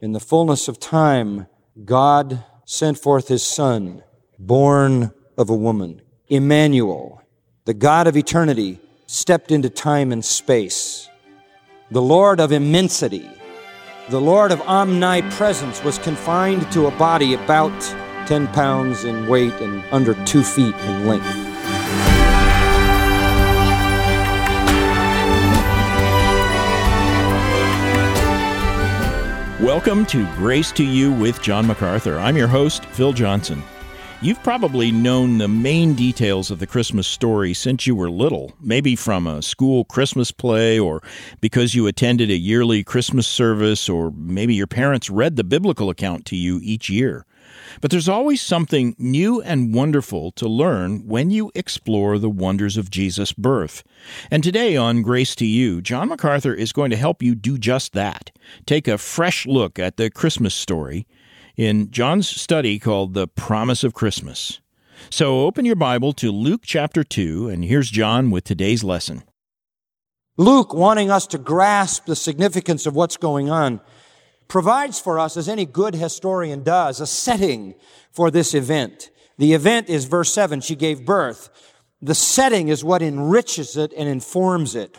In the fullness of time, God sent forth his Son, born of a woman. Emmanuel, the God of eternity, stepped into time and space. The Lord of immensity, the Lord of omnipresence, was confined to a body about 10 pounds in weight and under two feet in length. Welcome to Grace to You with John MacArthur. I'm your host, Phil Johnson. You've probably known the main details of the Christmas story since you were little, maybe from a school Christmas play or because you attended a yearly Christmas service or maybe your parents read the biblical account to you each year. But there's always something new and wonderful to learn when you explore the wonders of Jesus' birth. And today on Grace to You, John MacArthur is going to help you do just that. Take a fresh look at the Christmas story in John's study called The Promise of Christmas. So open your Bible to Luke chapter 2, and here's John with today's lesson. Luke, wanting us to grasp the significance of what's going on, provides for us, as any good historian does, a setting for this event. The event is verse 7, she gave birth. The setting is what enriches it and informs it.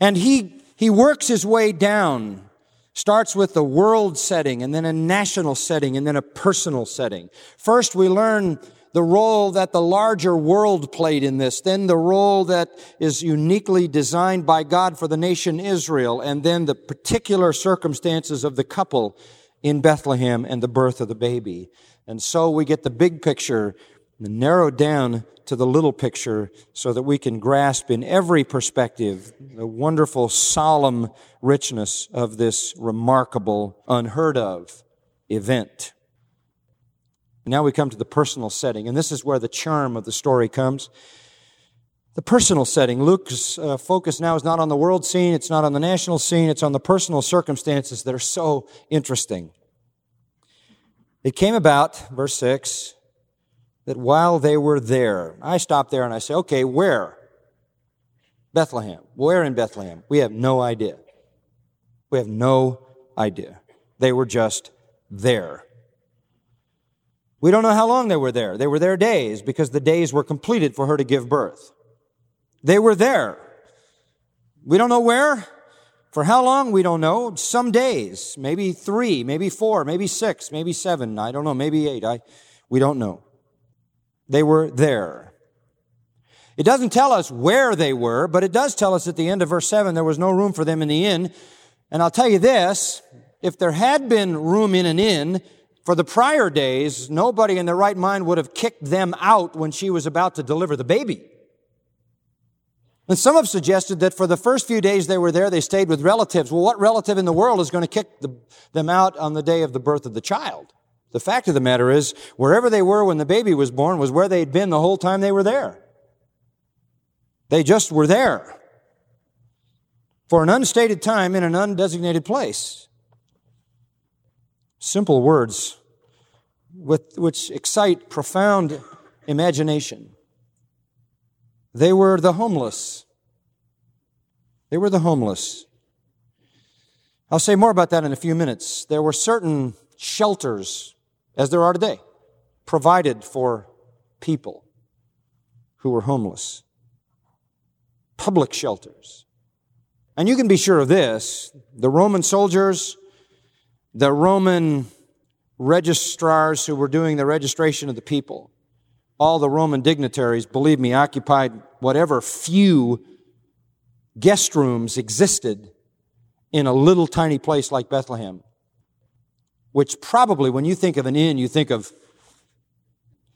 And he, he works his way down, starts with the world setting, and then a national setting, and then a personal setting. First, we learn the role that the larger world played in this, then the role that is uniquely designed by God for the nation Israel, and then the particular circumstances of the couple in Bethlehem and the birth of the baby. And so we get the big picture narrowed down to the little picture so that we can grasp in every perspective the wonderful, solemn richness of this remarkable, unheard of event. Now we come to the personal setting, and this is where the charm of the story comes. The personal setting. Luke's uh, focus now is not on the world scene, it's not on the national scene, it's on the personal circumstances that are so interesting. It came about, verse 6, that while they were there, I stop there and I say, okay, where? Bethlehem. Where in Bethlehem? We have no idea. We have no idea. They were just there. We don't know how long they were there. They were there days because the days were completed for her to give birth. They were there. We don't know where. For how long? We don't know. Some days, maybe three, maybe four, maybe six, maybe seven. I don't know. Maybe eight. I, we don't know. They were there. It doesn't tell us where they were, but it does tell us at the end of verse seven there was no room for them in the inn. And I'll tell you this, if there had been room in an inn, for the prior days, nobody in their right mind would have kicked them out when she was about to deliver the baby. And some have suggested that for the first few days they were there, they stayed with relatives. Well, what relative in the world is going to kick the, them out on the day of the birth of the child? The fact of the matter is, wherever they were when the baby was born was where they'd been the whole time they were there. They just were there for an unstated time in an undesignated place. Simple words with, which excite profound imagination. They were the homeless. They were the homeless. I'll say more about that in a few minutes. There were certain shelters, as there are today, provided for people who were homeless. Public shelters. And you can be sure of this the Roman soldiers, the Roman registrars who were doing the registration of the people, all the Roman dignitaries, believe me, occupied whatever few guest rooms existed in a little tiny place like Bethlehem. Which probably, when you think of an inn, you think of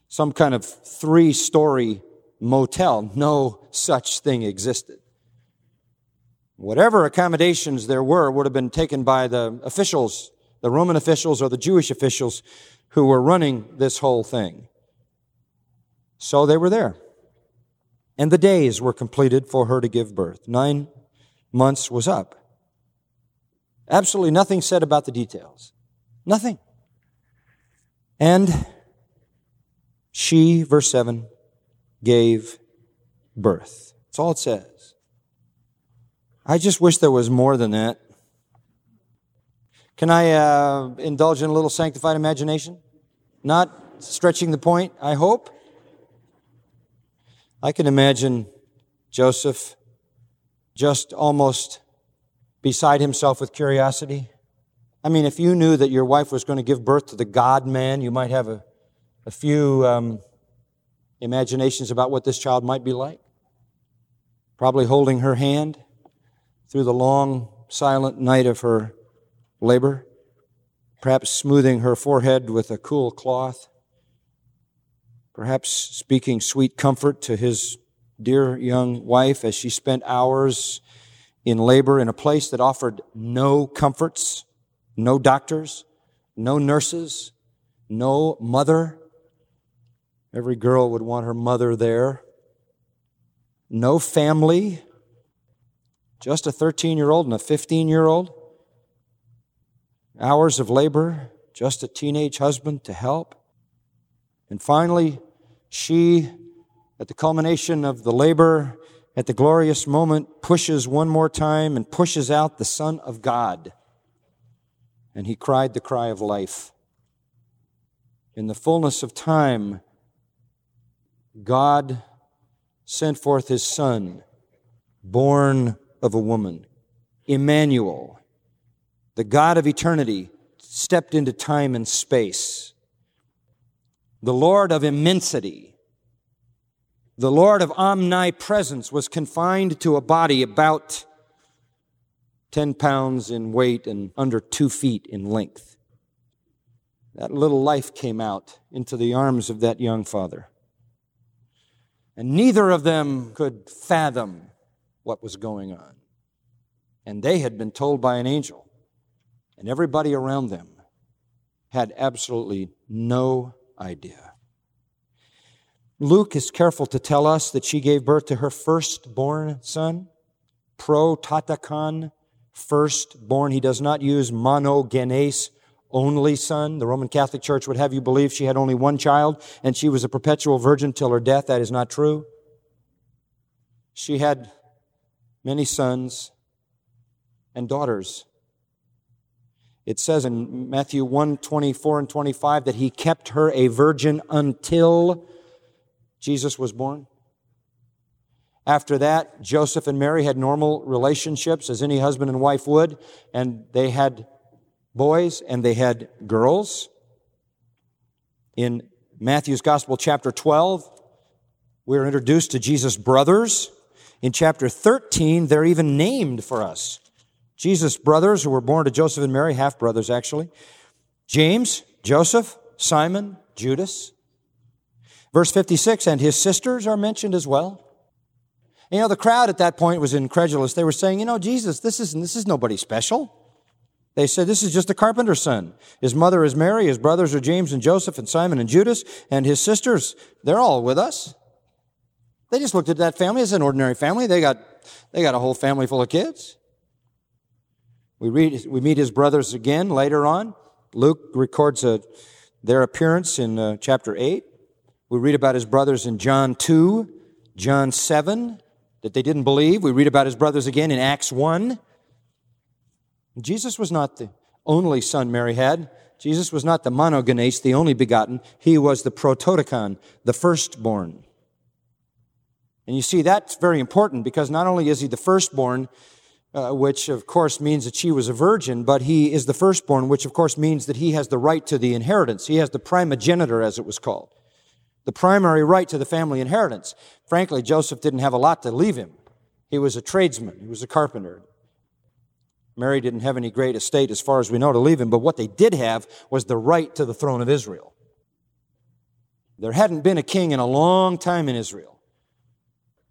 some kind of three story motel. No such thing existed. Whatever accommodations there were would have been taken by the officials the Roman officials or the Jewish officials who were running this whole thing. So they were there. And the days were completed for her to give birth. Nine months was up. Absolutely nothing said about the details. Nothing. And she, verse 7, gave birth. That's all it says. I just wish there was more than that. Can I uh, indulge in a little sanctified imagination? Not stretching the point, I hope. I can imagine Joseph just almost beside himself with curiosity. I mean, if you knew that your wife was going to give birth to the God man, you might have a, a few um, imaginations about what this child might be like. Probably holding her hand through the long, silent night of her labor, perhaps smoothing her forehead with a cool cloth, perhaps speaking sweet comfort to his dear young wife as she spent hours in labor in a place that offered no comforts, no doctors, no nurses, no mother. Every girl would want her mother there. No family, just a 13 year old and a 15 year old. Hours of labor, just a teenage husband to help. And finally, she, at the culmination of the labor, at the glorious moment, pushes one more time and pushes out the Son of God. And he cried the cry of life. In the fullness of time, God sent forth his Son, born of a woman. Emmanuel, the God of eternity, stepped into time and space. The Lord of immensity, the Lord of omnipresence was confined to a body about 10 pounds in weight and under two feet in length. That little life came out into the arms of that young father. And neither of them could fathom what was going on. And they had been told by an angel, and everybody around them had absolutely no idea. Luke is careful to tell us that she gave birth to her firstborn son, prototokon, firstborn. He does not use monogenes, only son. The Roman Catholic Church would have you believe she had only one child and she was a perpetual virgin till her death. That is not true. She had many sons and daughters. It says in Matthew 1 24 and 25 that he kept her a virgin until Jesus was born. After that, Joseph and Mary had normal relationships as any husband and wife would, and they had boys and they had girls. In Matthew's Gospel, chapter 12, we're introduced to Jesus' brothers. In chapter 13, they're even named for us. Jesus' brothers, who were born to Joseph and Mary, half brothers actually James, Joseph, Simon, Judas. Verse 56, and his sisters are mentioned as well. You know, the crowd at that point was incredulous. They were saying, you know, Jesus, this is, this is nobody special. They said, this is just a carpenter's son. His mother is Mary, his brothers are James and Joseph and Simon and Judas, and his sisters, they're all with us. They just looked at that family as an ordinary family. They got, they got a whole family full of kids. We read, we meet his brothers again later on. Luke records a, their appearance in uh, chapter 8. We read about his brothers in John 2, John 7, that they didn't believe. We read about his brothers again in Acts 1. Jesus was not the only son Mary had. Jesus was not the monogenes, the only begotten. He was the prototokon, the firstborn. And you see, that's very important because not only is he the firstborn, uh, which of course means that she was a virgin, but he is the firstborn, which of course means that he has the right to the inheritance. He has the primogeniture, as it was called the primary right to the family inheritance. Frankly, Joseph didn't have a lot to leave him. He was a tradesman, he was a carpenter. Mary didn't have any great estate, as far as we know, to leave him, but what they did have was the right to the throne of Israel. There hadn't been a king in a long time in Israel.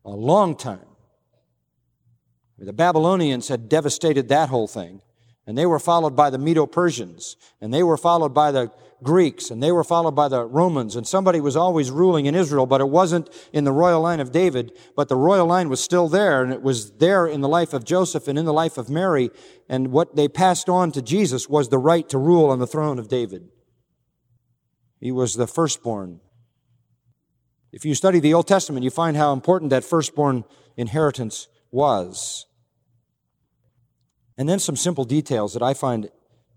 A long time. The Babylonians had devastated that whole thing. And they were followed by the Medo Persians, and they were followed by the Greeks, and they were followed by the Romans, and somebody was always ruling in Israel, but it wasn't in the royal line of David, but the royal line was still there, and it was there in the life of Joseph and in the life of Mary, and what they passed on to Jesus was the right to rule on the throne of David. He was the firstborn. If you study the Old Testament, you find how important that firstborn inheritance was. And then some simple details that I find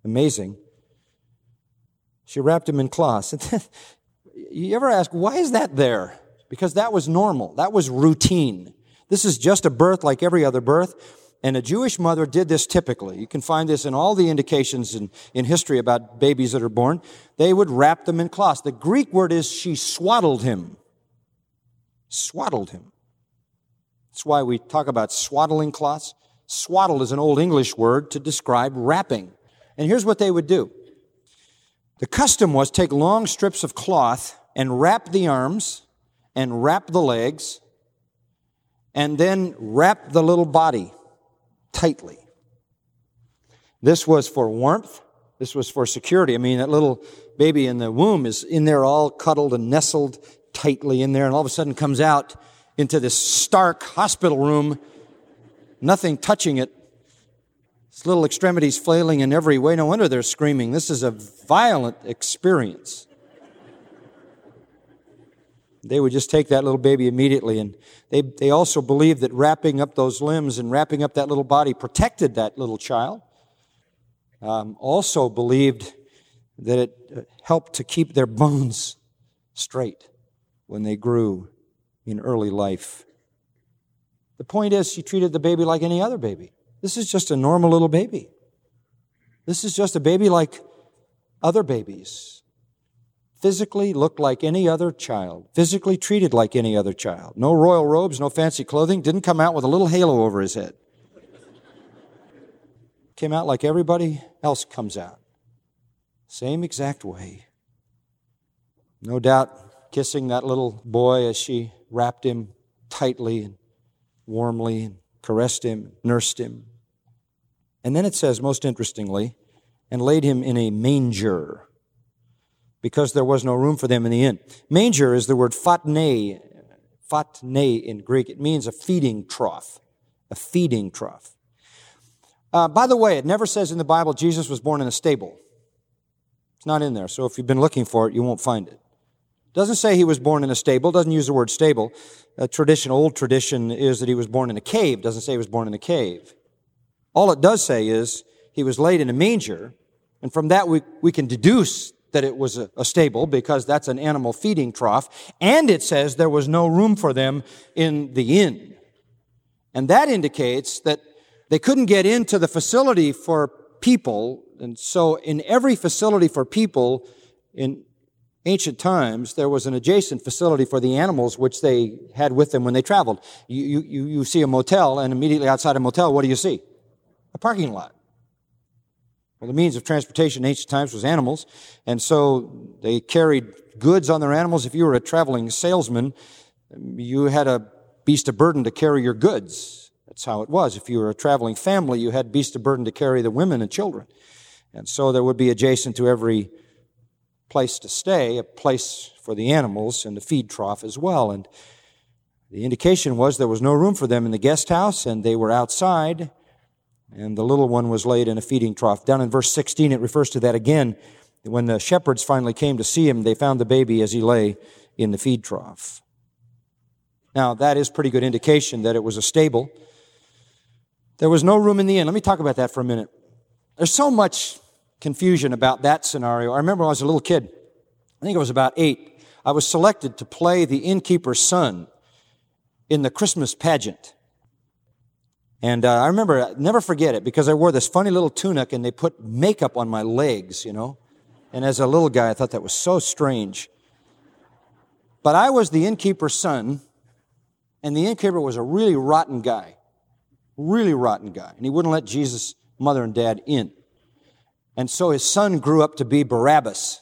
Amazing. She wrapped him in cloths. you ever ask, why is that there? Because that was normal. That was routine. This is just a birth like every other birth. And a Jewish mother did this typically. You can find this in all the indications in, in history about babies that are born. They would wrap them in cloths. The Greek word is she swaddled him. Swaddled him. That's why we talk about swaddling cloths. Swaddle is an old English word to describe wrapping. And here's what they would do. The custom was take long strips of cloth and wrap the arms and wrap the legs and then wrap the little body tightly. This was for warmth. This was for security. I mean, that little baby in the womb is in there all cuddled and nestled tightly in there, and all of a sudden comes out into this stark hospital room, nothing touching it. Its little extremities flailing in every way. No wonder they're screaming. This is a violent experience. They would just take that little baby immediately. And they, they also believed that wrapping up those limbs and wrapping up that little body protected that little child. Um, also believed that it uh, helped to keep their bones straight when they grew in early life. The point is, she treated the baby like any other baby. This is just a normal little baby. This is just a baby like other babies physically looked like any other child, physically treated like any other child. No royal robes, no fancy clothing, didn't come out with a little halo over his head. Came out like everybody else comes out. Same exact way. No doubt kissing that little boy as she wrapped him tightly and warmly and caressed him, nursed him. And then it says, most interestingly, and laid him in a manger because there was no room for them in the inn. Manger is the word fatne, fatne in Greek. It means a feeding trough, a feeding trough. Uh, by the way, it never says in the Bible Jesus was born in a stable. It's not in there. So if you've been looking for it, you won't find it. Doesn't say he was born in a stable. Doesn't use the word stable. A tradition, old tradition, is that he was born in a cave. Doesn't say he was born in a cave. All it does say is he was laid in a manger, and from that we, we can deduce that it was a, a, stable because that's an animal feeding trough. And it says there was no room for them in the inn. And that indicates that they couldn't get into the facility for people. And so in every facility for people in ancient times, there was an adjacent facility for the animals which they had with them when they traveled. You, you, you see a motel and immediately outside a motel, what do you see? A parking lot. Well, the means of transportation in ancient times was animals, and so they carried goods on their animals. If you were a traveling salesman, you had a beast of burden to carry your goods. That's how it was. If you were a traveling family, you had beast of burden to carry the women and children. And so there would be adjacent to every place to stay, a place for the animals and the feed trough as well. And the indication was there was no room for them in the guest house, and they were outside and the little one was laid in a feeding trough. Down in verse 16, it refers to that again. When the shepherds finally came to see him, they found the baby as he lay in the feed trough. Now, that is pretty good indication that it was a stable. There was no room in the inn. Let me talk about that for a minute. There's so much confusion about that scenario. I remember when I was a little kid, I think I was about eight, I was selected to play the innkeeper's son in the Christmas pageant. And uh, I remember, never forget it, because I wore this funny little tunic and they put makeup on my legs, you know. And as a little guy, I thought that was so strange. But I was the innkeeper's son, and the innkeeper was a really rotten guy. Really rotten guy. And he wouldn't let Jesus' mother and dad in. And so his son grew up to be Barabbas.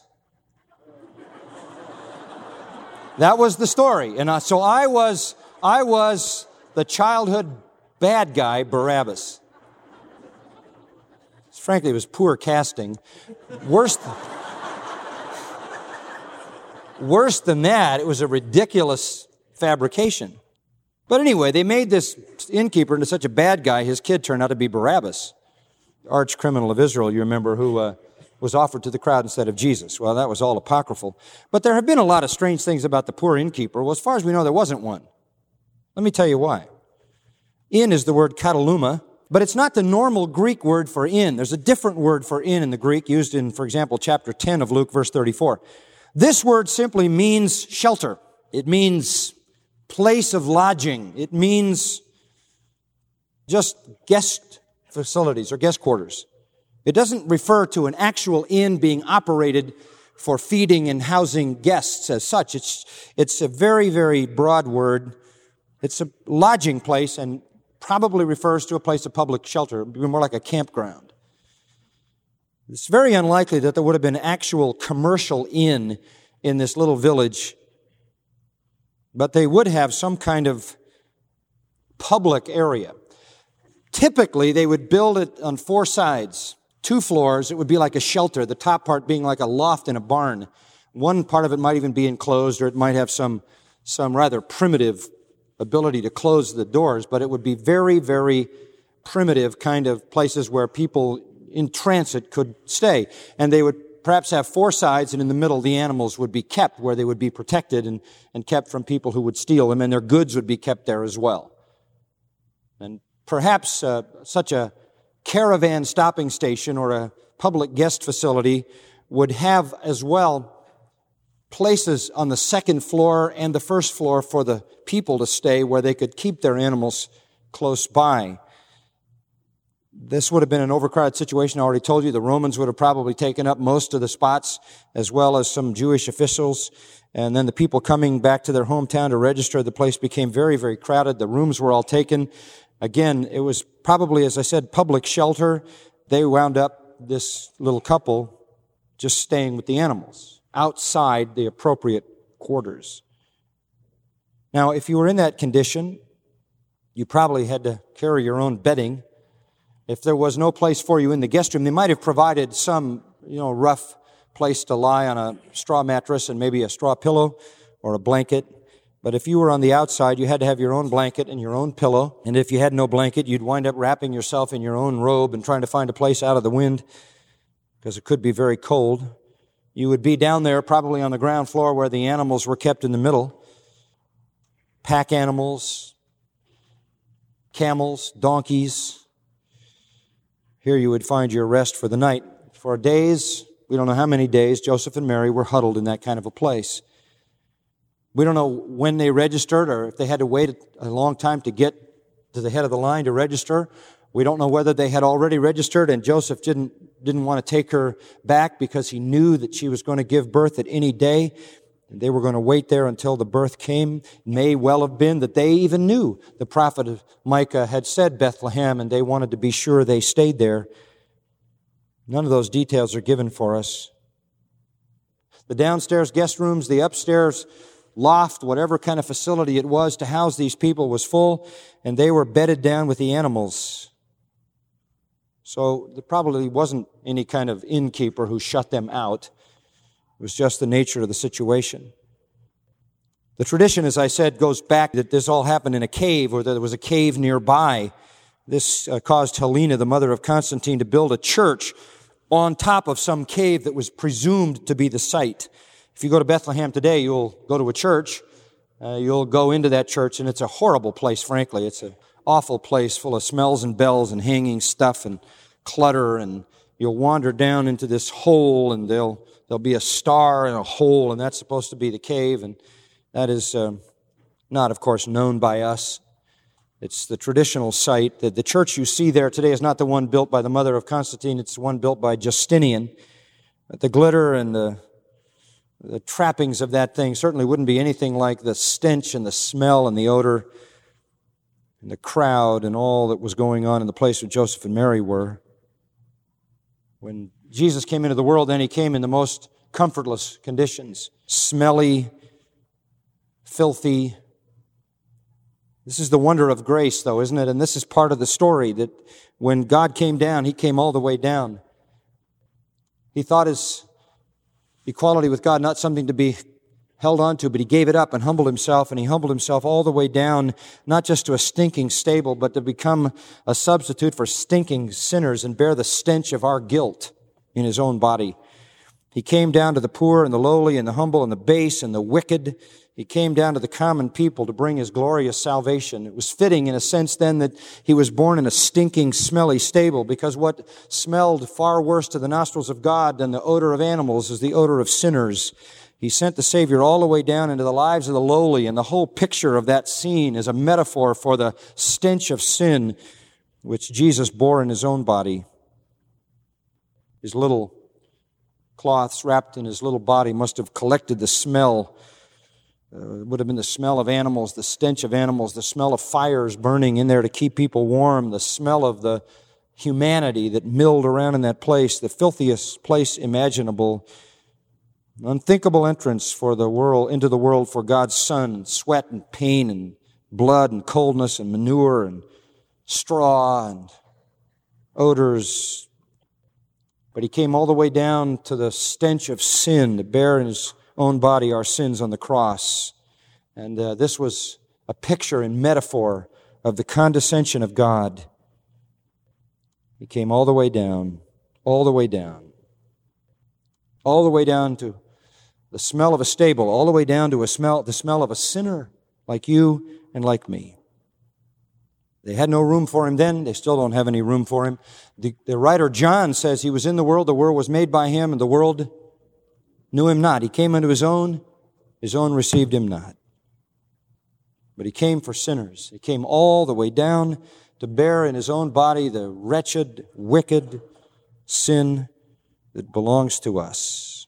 that was the story. And uh, so I was, I was the childhood bad guy, Barabbas. Frankly, it was poor casting. Worse, than, worse than that, it was a ridiculous fabrication. But anyway, they made this innkeeper into such a bad guy, his kid turned out to be Barabbas, arch criminal of Israel, you remember, who uh, was offered to the crowd instead of Jesus. Well, that was all apocryphal. But there have been a lot of strange things about the poor innkeeper. Well, as far as we know, there wasn't one. Let me tell you why. In is the word kataluma. But it's not the normal Greek word for inn. There's a different word for inn in the Greek used in, for example, chapter 10 of Luke, verse 34. This word simply means shelter. It means place of lodging. It means just guest facilities or guest quarters. It doesn't refer to an actual inn being operated for feeding and housing guests as such. It's, it's a very, very broad word. It's a lodging place and probably refers to a place of public shelter, more like a campground. It's very unlikely that there would have been actual commercial inn in this little village, but they would have some kind of public area. Typically, they would build it on four sides two floors, it would be like a shelter, the top part being like a loft in a barn. One part of it might even be enclosed, or it might have some, some rather primitive ability to close the doors, but it would be very, very primitive kind of places where people in transit could stay. And they would perhaps have four sides, and in the middle, the animals would be kept where they would be protected and, and kept from people who would steal them, and their goods would be kept there as well. And perhaps uh, such a caravan stopping station or a public guest facility would have as well places on the second floor and the first floor for the people to stay where they could keep their animals close by. This would have been an overcrowded situation. I already told you the Romans would have probably taken up most of the spots as well as some Jewish officials. And then the people coming back to their hometown to register, the place became very, very crowded. The rooms were all taken. Again, it was probably, as I said, public shelter. They wound up, this little couple, just staying with the animals outside the appropriate quarters. Now, if you were in that condition, you probably had to carry your own bedding. If there was no place for you in the guest room, they might have provided some, you know, rough place to lie on a straw mattress and maybe a straw pillow or a blanket. But if you were on the outside, you had to have your own blanket and your own pillow. And if you had no blanket, you'd wind up wrapping yourself in your own robe and trying to find a place out of the wind because it could be very cold. You would be down there probably on the ground floor where the animals were kept in the middle. Pack animals, camels, donkeys. Here you would find your rest for the night. For days, we don't know how many days, Joseph and Mary were huddled in that kind of a place. We don't know when they registered or if they had to wait a long time to get to the head of the line to register. We don't know whether they had already registered and Joseph didn't, didn't want to take her back because he knew that she was going to give birth at any day. And they were going to wait there until the birth came. It may well have been that they even knew the prophet Micah had said Bethlehem and they wanted to be sure they stayed there. None of those details are given for us. The downstairs guest rooms, the upstairs loft, whatever kind of facility it was to house these people was full, and they were bedded down with the animals. So there probably wasn't any kind of innkeeper who shut them out. It was just the nature of the situation. The tradition, as I said, goes back that this all happened in a cave or that there was a cave nearby. This uh, caused Helena, the mother of Constantine, to build a church on top of some cave that was presumed to be the site. If you go to Bethlehem today, you'll go to a church. Uh, you'll go into that church, and it's a horrible place, frankly. It's an awful place full of smells and bells and hanging stuff and clutter. And you'll wander down into this hole, and there'll, there'll be a star in a hole, and that's supposed to be the cave. And that is uh, not, of course, known by us. It's the traditional site. The, the church you see there today is not the one built by the mother of Constantine, it's the one built by Justinian. But the glitter and the the trappings of that thing certainly wouldn't be anything like the stench and the smell and the odor and the crowd and all that was going on in the place where Joseph and Mary were. When Jesus came into the world, then he came in the most comfortless conditions smelly, filthy. This is the wonder of grace, though, isn't it? And this is part of the story that when God came down, he came all the way down. He thought his equality with God not something to be held on to, but he gave it up and humbled himself, and he humbled himself all the way down, not just to a stinking stable, but to become a substitute for stinking sinners and bear the stench of our guilt in his own body. He came down to the poor and the lowly and the humble and the base and the wicked. He came down to the common people to bring his glorious salvation. It was fitting in a sense then that he was born in a stinking, smelly stable because what smelled far worse to the nostrils of God than the odor of animals is the odor of sinners. He sent the Savior all the way down into the lives of the lowly, and the whole picture of that scene is a metaphor for the stench of sin which Jesus bore in his own body. His little cloths wrapped in his little body must have collected the smell uh, it would have been the smell of animals, the stench of animals, the smell of fires burning in there to keep people warm, the smell of the humanity that milled around in that place, the filthiest place imaginable. Unthinkable entrance for the world, into the world for God's Son, sweat and pain and blood and coldness and manure and straw and odors. But he came all the way down to the stench of sin to bear in his own body our sins on the cross. And uh, this was a picture and metaphor of the condescension of God. He came all the way down, all the way down, all the way down to the smell of a stable, all the way down to a smell, the smell of a sinner like you and like me. They had no room for him then. They still don't have any room for him. The, the writer John says he was in the world. The world was made by him and the world knew him not. He came unto his own, his own received him not. But he came for sinners. He came all the way down to bear in his own body the wretched, wicked sin that belongs to us.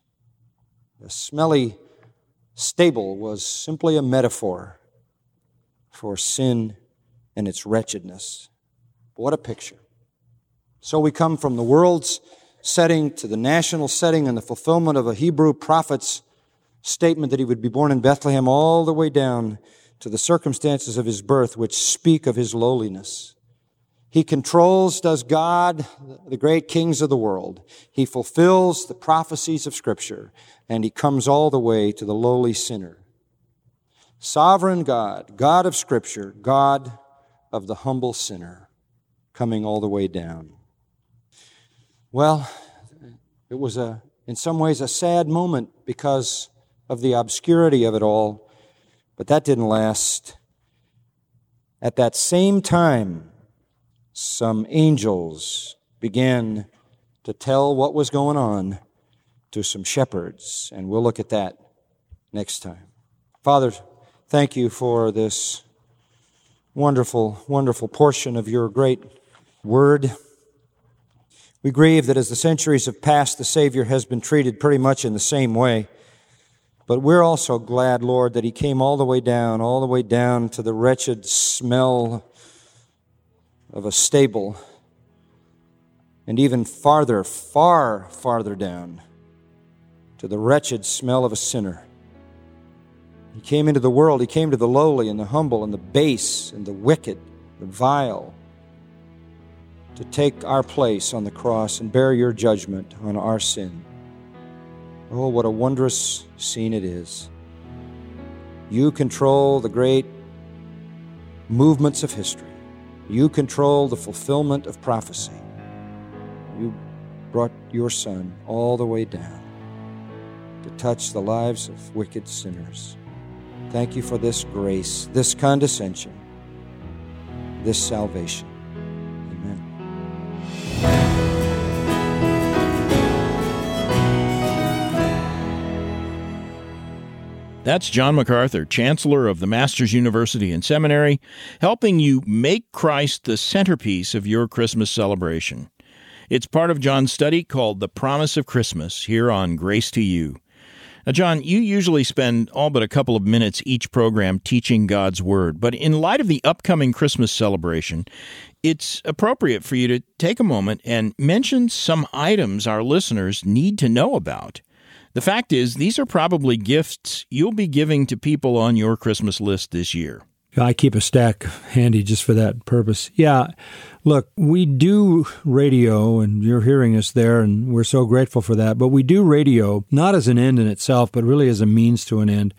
The smelly stable was simply a metaphor for sin and its wretchedness. What a picture. So we come from the world's setting to the national setting and the fulfillment of a Hebrew prophet's statement that he would be born in Bethlehem all the way down to the circumstances of his birth, which speak of his lowliness. He controls, does God, the great kings of the world. He fulfills the prophecies of Scripture, and he comes all the way to the lowly sinner. Sovereign God, God of Scripture, God of the humble sinner, coming all the way down. Well, it was a, in some ways a sad moment because of the obscurity of it all, but that didn't last. At that same time, some angels began to tell what was going on to some shepherds, and we'll look at that next time. Father, thank you for this wonderful, wonderful portion of your great word. We grieve that as the centuries have passed, the Savior has been treated pretty much in the same way. But we're also glad, Lord, that He came all the way down, all the way down to the wretched smell of a stable, and even farther, far farther down to the wretched smell of a sinner. He came into the world, He came to the lowly and the humble and the base and the wicked, the vile to take our place on the cross and bear your judgment on our sin. Oh, what a wondrous scene it is. You control the great movements of history. You control the fulfillment of prophecy. You brought your Son all the way down to touch the lives of wicked sinners. Thank you for this grace, this condescension, this salvation. Amen. That's John MacArthur, Chancellor of the Masters University and Seminary, helping you make Christ the centerpiece of your Christmas celebration. It's part of John's study called The Promise of Christmas here on Grace to You. Now, John, you usually spend all but a couple of minutes each program teaching God's Word, but in light of the upcoming Christmas celebration, it's appropriate for you to take a moment and mention some items our listeners need to know about. The fact is, these are probably gifts you'll be giving to people on your Christmas list this year. I keep a stack handy just for that purpose. Yeah, look, we do radio, and you're hearing us there, and we're so grateful for that. But we do radio not as an end in itself, but really as a means to an end.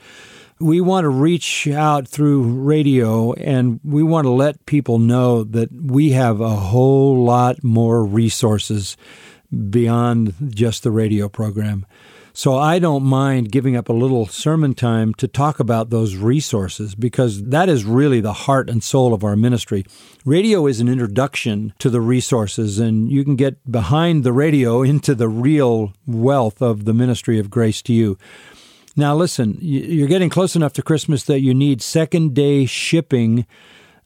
We want to reach out through radio, and we want to let people know that we have a whole lot more resources beyond just the radio program. So I don't mind giving up a little sermon time to talk about those resources because that is really the heart and soul of our ministry. Radio is an introduction to the resources, and you can get behind the radio into the real wealth of the ministry of grace to you. Now, listen, you're getting close enough to Christmas that you need second day shipping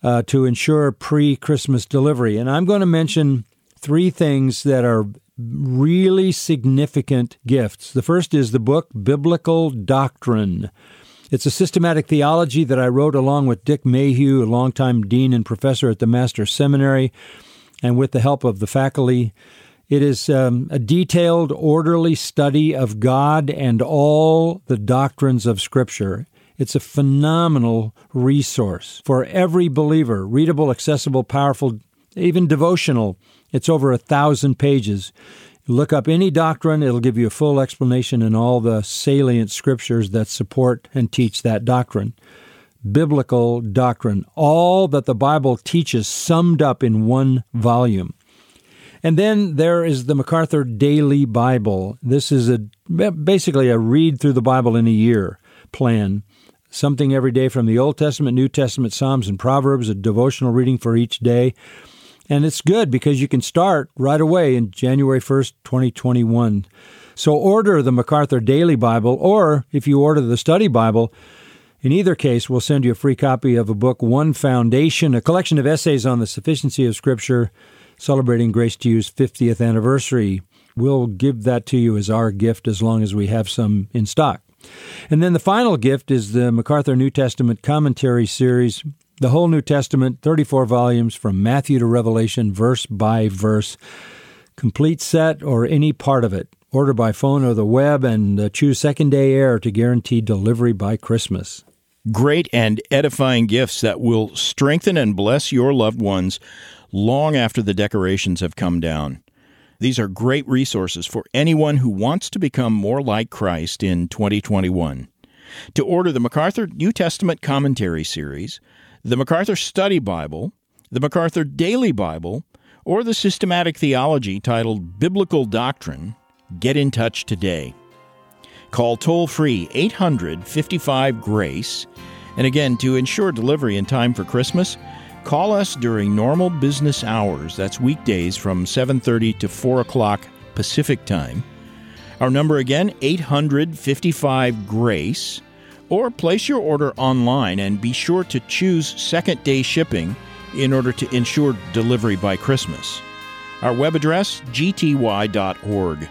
uh, to ensure pre Christmas delivery. And I'm going to mention three things that are really significant gifts. The first is the book Biblical Doctrine. It's a systematic theology that I wrote along with Dick Mayhue, a longtime dean and professor at the Master Seminary, and with the help of the faculty. It is um, a detailed, orderly study of God and all the doctrines of Scripture. It's a phenomenal resource for every believer, readable, accessible, powerful, even devotional it's over a thousand pages. Look up any doctrine, it'll give you a full explanation in all the salient scriptures that support and teach that doctrine. Biblical doctrine, all that the Bible teaches summed up in one volume. And then there is the MacArthur Daily Bible. This is a basically a read through the Bible in a year plan. Something every day from the Old Testament, New Testament, Psalms, and Proverbs, a devotional reading for each day. And it's good because you can start right away in January 1st, 2021. So order the MacArthur Daily Bible, or if you order the Study Bible, in either case, we'll send you a free copy of a book, One Foundation, a collection of essays on the sufficiency of Scripture, celebrating Grace to You's 50th anniversary. We'll give that to you as our gift as long as we have some in stock. And then the final gift is the MacArthur New Testament Commentary Series, the whole New Testament, 34 volumes from Matthew to Revelation, verse by verse. Complete set or any part of it. Order by phone or the web and uh, choose second day air to guarantee delivery by Christmas. Great and edifying gifts that will strengthen and bless your loved ones long after the decorations have come down. These are great resources for anyone who wants to become more like Christ in 2021. To order the MacArthur New Testament Commentary Series, the MacArthur Study Bible, the MacArthur Daily Bible, or the systematic theology titled Biblical Doctrine, get in touch today. Call toll free 800 55 Grace. And again, to ensure delivery in time for Christmas, call us during normal business hours. That's weekdays from 7:30 to 4 o'clock Pacific time. Our number again, 800 55 Grace or place your order online and be sure to choose second day shipping in order to ensure delivery by Christmas. Our web address, gty.org.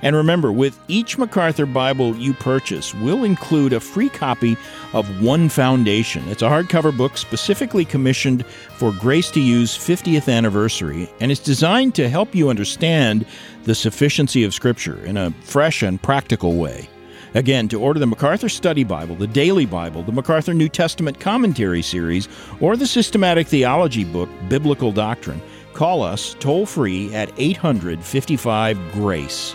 And remember, with each MacArthur Bible you purchase, we'll include a free copy of One Foundation. It's a hardcover book specifically commissioned for Grace to You's 50th anniversary, and it's designed to help you understand the sufficiency of Scripture in a fresh and practical way. Again, to order the MacArthur Study Bible, the Daily Bible, the MacArthur New Testament Commentary Series, or the systematic theology book, Biblical Doctrine, call us toll free at 855 Grace.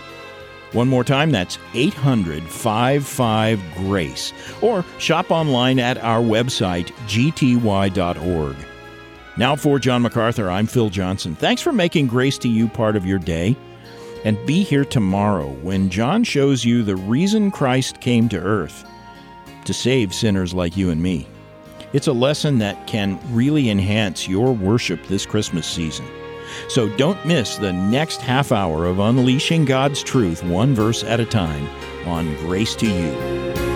One more time, that's 800 55 Grace. Or shop online at our website, gty.org. Now, for John MacArthur, I'm Phil Johnson. Thanks for making Grace to You part of your day. And be here tomorrow when John shows you the reason Christ came to earth to save sinners like you and me. It's a lesson that can really enhance your worship this Christmas season. So don't miss the next half hour of Unleashing God's Truth, one verse at a time, on Grace to You.